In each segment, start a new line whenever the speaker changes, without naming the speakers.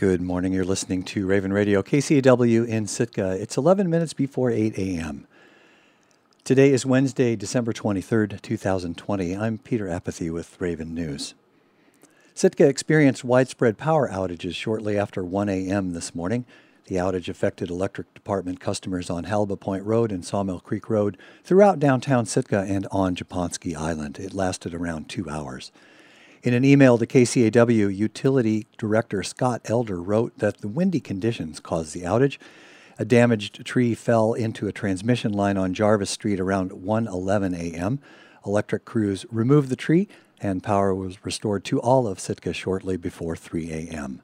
Good morning. You're listening to Raven Radio, KCAW in Sitka. It's 11 minutes before 8 a.m. Today is Wednesday, December 23rd, 2020. I'm Peter Apathy with Raven News. Sitka experienced widespread power outages shortly after 1 a.m. this morning. The outage affected electric department customers on Halibut Point Road and Sawmill Creek Road throughout downtown Sitka and on Japonski Island. It lasted around two hours. In an email to KCAW, Utility Director Scott Elder wrote that the windy conditions caused the outage. A damaged tree fell into a transmission line on Jarvis Street around 1:11 a.m. Electric crews removed the tree and power was restored to all of Sitka shortly before 3 a.m.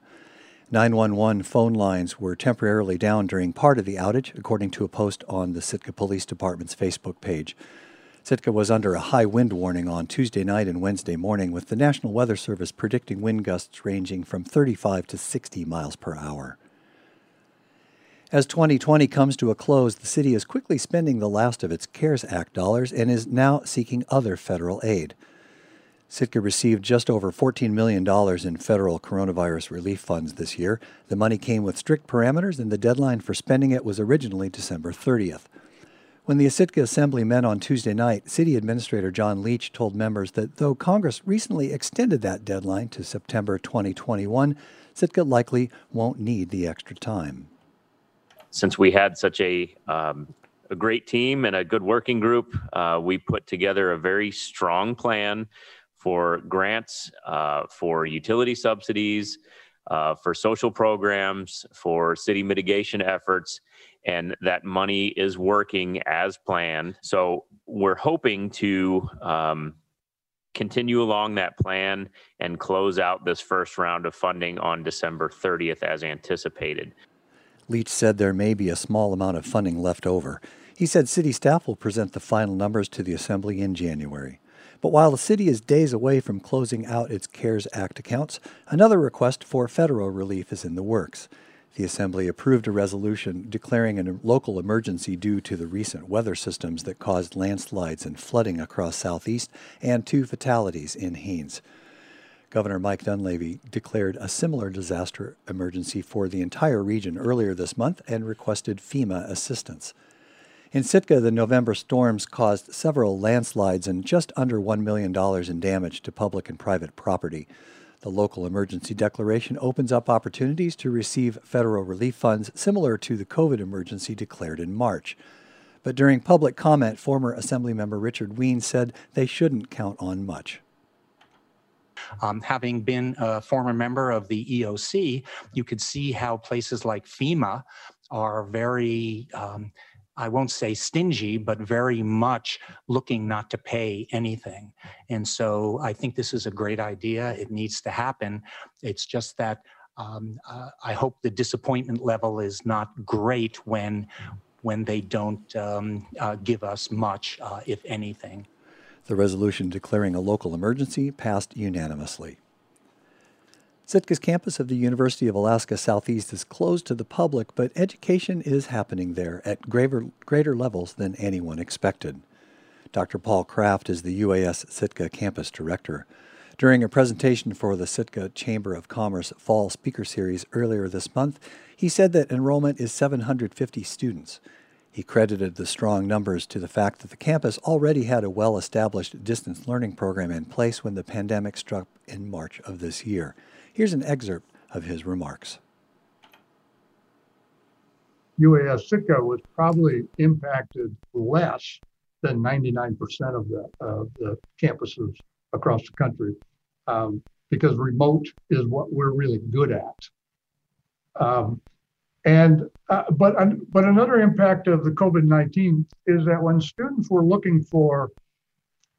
911 phone lines were temporarily down during part of the outage, according to a post on the Sitka Police Department's Facebook page. Sitka was under a high wind warning on Tuesday night and Wednesday morning, with the National Weather Service predicting wind gusts ranging from 35 to 60 miles per hour. As 2020 comes to a close, the city is quickly spending the last of its CARES Act dollars and is now seeking other federal aid. Sitka received just over $14 million in federal coronavirus relief funds this year. The money came with strict parameters, and the deadline for spending it was originally December 30th. When the Sitka Assembly met on Tuesday night, City Administrator John Leach told members that though Congress recently extended that deadline to September 2021, Sitka likely won't need the extra time.
Since we had such a um, a great team and a good working group, uh, we put together a very strong plan for grants, uh, for utility subsidies, uh, for social programs, for city mitigation efforts, and that money is working as planned. So we're hoping to um, continue along that plan and close out this first round of funding on December 30th as anticipated.
Leach said there may be a small amount of funding left over. He said city staff will present the final numbers to the Assembly in January. But while the city is days away from closing out its CARES Act accounts, another request for federal relief is in the works. The Assembly approved a resolution declaring a local emergency due to the recent weather systems that caused landslides and flooding across southeast and two fatalities in Haines. Governor Mike Dunleavy declared a similar disaster emergency for the entire region earlier this month and requested FEMA assistance. In Sitka, the November storms caused several landslides and just under $1 million in damage to public and private property. The local emergency declaration opens up opportunities to receive federal relief funds similar to the COVID emergency declared in March. But during public comment, former Assemblymember Richard Wein said they shouldn't count on much.
Um, having been a former member of the EOC, you could see how places like FEMA are very um, I won't say stingy, but very much looking not to pay anything. And so I think this is a great idea. It needs to happen. It's just that um, uh, I hope the disappointment level is not great when when they don't um, uh, give us much, uh, if anything.
The resolution declaring a local emergency passed unanimously. Sitka's campus of the University of Alaska Southeast is closed to the public, but education is happening there at greater, greater levels than anyone expected. Dr. Paul Kraft is the UAS Sitka campus director. During a presentation for the Sitka Chamber of Commerce Fall Speaker Series earlier this month, he said that enrollment is 750 students. He credited the strong numbers to the fact that the campus already had a well established distance learning program in place when the pandemic struck in March of this year. Here's an excerpt of his remarks.
UAS Sitka was probably impacted less than 99% of the, uh, the campuses across the country um, because remote is what we're really good at. Um, and uh, but but another impact of the COVID-19 is that when students were looking for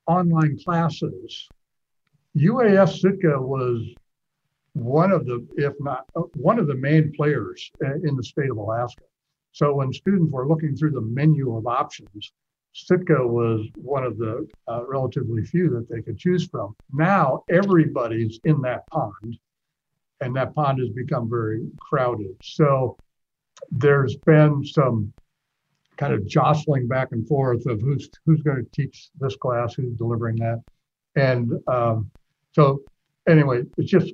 online classes, UAS Sitka was one of the, if not uh, one of the main players uh, in the state of Alaska. So when students were looking through the menu of options, Sitka was one of the uh, relatively few that they could choose from. Now everybody's in that pond, and that pond has become very crowded. So there's been some kind of jostling back and forth of who's who's going to teach this class, who's delivering that, and um, so anyway, it's just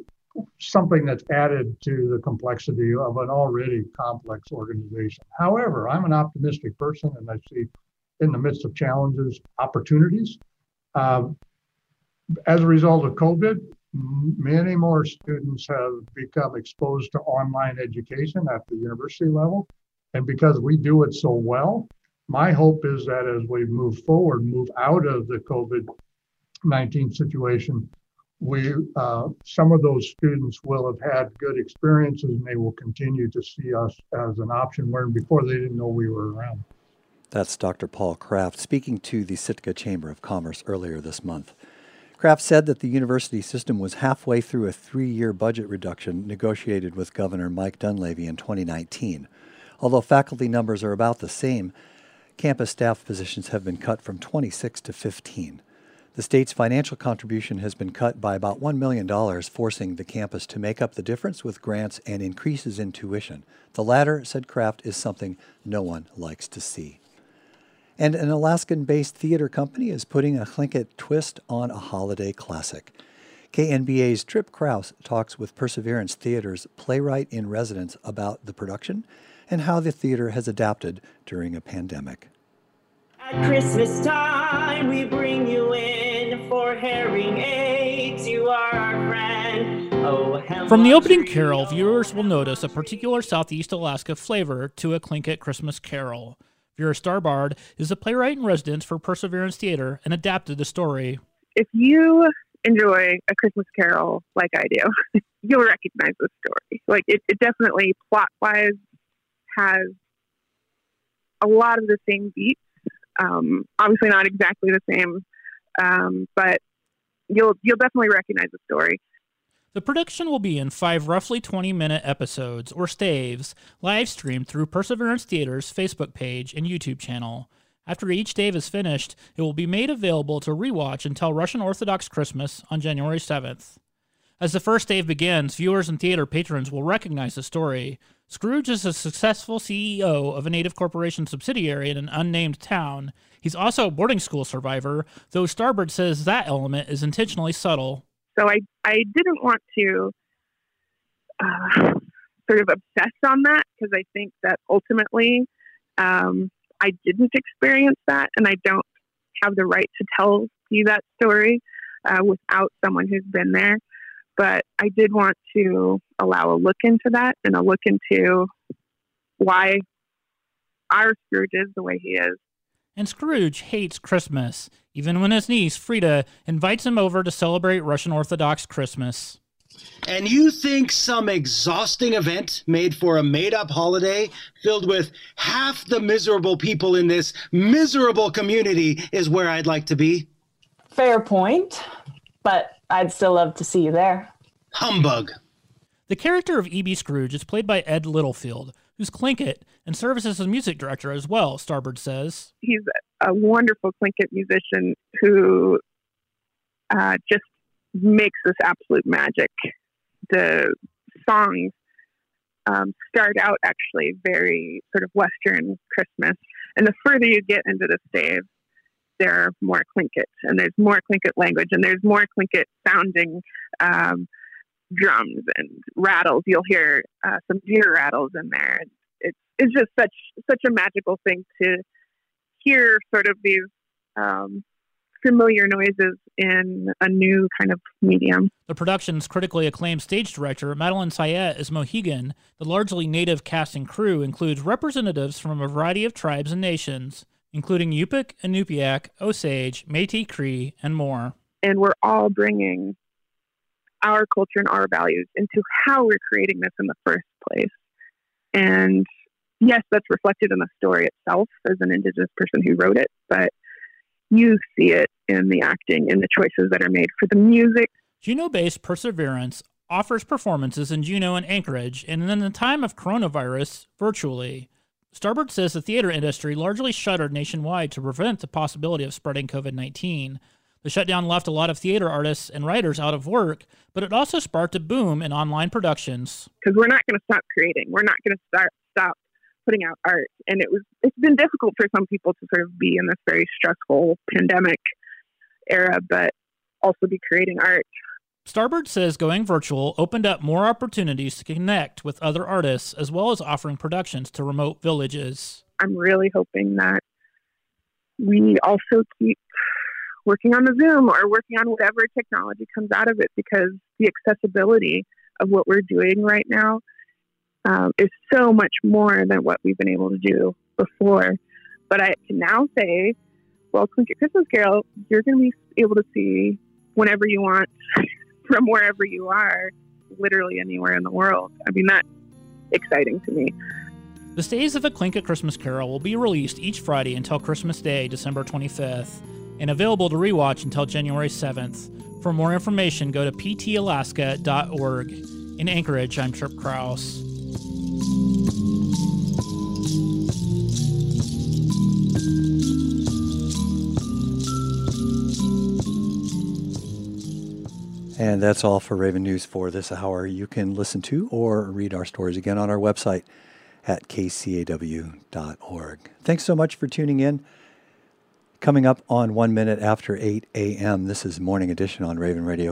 something that's added to the complexity of an already complex organization. However, I'm an optimistic person and I see in the midst of challenges, opportunities. Uh, as a result of COVID, many more students have become exposed to online education at the university level. And because we do it so well, my hope is that as we move forward, move out of the COVID 19 situation, we uh, some of those students will have had good experiences and they will continue to see us as an option where before they didn't know we were around.
That's Dr. Paul Kraft speaking to the Sitka Chamber of Commerce earlier this month. Kraft said that the university system was halfway through a three year budget reduction negotiated with Governor Mike Dunleavy in 2019. Although faculty numbers are about the same, campus staff positions have been cut from 26 to 15. The state's financial contribution has been cut by about $1 million, forcing the campus to make up the difference with grants and increases in tuition. The latter, said Kraft, is something no one likes to see. And an Alaskan based theater company is putting a Tlingit twist on a holiday classic. KNBA's Tripp Crouse talks with Perseverance Theater's playwright in residence about the production and how the theater has adapted during a pandemic.
At Christmas time, we bring you in for hearing aids. You are our friend. Oh,
From the opening carol, viewers will notice a particular Southeast Alaska flavor to a Tlingit Christmas carol. Vera Starbard is a playwright in residence for Perseverance Theater and adapted the story.
If you enjoy A Christmas Carol like I do, you'll recognize the story. Like it, it definitely plot wise has a lot of the same beats. Um, obviously not exactly the same, um, but you'll you'll definitely recognize the story.
The production will be in five roughly 20 minute episodes, or staves, live streamed through Perseverance Theater's Facebook page and YouTube channel. After each stave is finished, it will be made available to rewatch until Russian Orthodox Christmas on January 7th. As the first stave begins, viewers and theater patrons will recognize the story. Scrooge is a successful CEO of a native corporation subsidiary in an unnamed town. He's also a boarding school survivor, though Starbard says that element is intentionally subtle.
So I, I didn't want to uh, sort of obsess on that because I think that ultimately um, I didn't experience that and I don't have the right to tell you that story uh, without someone who's been there. But I did want to allow a look into that and a look into why our Scrooge is the way he is
and Scrooge hates Christmas, even when his niece, Frida, invites him over to celebrate Russian Orthodox Christmas.
And you think some exhausting event made for a made up holiday filled with half the miserable people in this miserable community is where I'd like to be?
Fair point, but I'd still love to see you there.
Humbug.
The character of E.B. Scrooge is played by Ed Littlefield, who's Tlingit and serves as a music director as well, Starbard says.
He's a wonderful Tlingit musician who uh, just makes this absolute magic. The songs um, start out actually very sort of Western Christmas, and the further you get into the stave, there are more Tlingit, and there's more Tlingit language, and there's more Tlingit sounding um, drums and rattles. You'll hear uh, some deer rattles in there. It's it's just such such a magical thing to hear sort of these um, familiar noises in a new kind of medium.
The production's critically acclaimed stage director, Madeline Sayet, is Mohegan. The largely native cast and crew includes representatives from a variety of tribes and nations, including Yupik, Inupiaq, Osage, Métis Cree, and more.
And we're all bringing our culture and our values into how we're creating this in the first place. And yes, that's reflected in the story itself as an Indigenous person who wrote it, but you see it in the acting and the choices that are made for the music.
Juneau based Perseverance offers performances in Juneau and Anchorage, and in the time of coronavirus, virtually. Starbard says the theater industry largely shuttered nationwide to prevent the possibility of spreading COVID 19. The shutdown left a lot of theater artists and writers out of work, but it also sparked a boom in online productions.
Because we're not going to stop creating. We're not going to start stop putting out art, and it was it's been difficult for some people to sort of be in this very stressful pandemic era, but also be creating art.
Starbard says going virtual opened up more opportunities to connect with other artists as well as offering productions to remote villages.
I'm really hoping that we also keep working on the Zoom or working on whatever technology comes out of it because the accessibility of what we're doing right now um, is so much more than what we've been able to do before. But I can now say, well, Tlingit Christmas Carol, you're going to be able to see whenever you want from wherever you are, literally anywhere in the world. I mean, that's exciting to me.
The stays of A Tlingit Christmas Carol will be released each Friday until Christmas Day, December 25th, and available to rewatch until January 7th. For more information, go to ptalaska.org. In Anchorage, I'm Tripp Crouse.
And that's all for Raven News for this hour. You can listen to or read our stories again on our website at kcaw.org. Thanks so much for tuning in. Coming up on one minute after 8 a.m., this is Morning Edition on Raven Radio.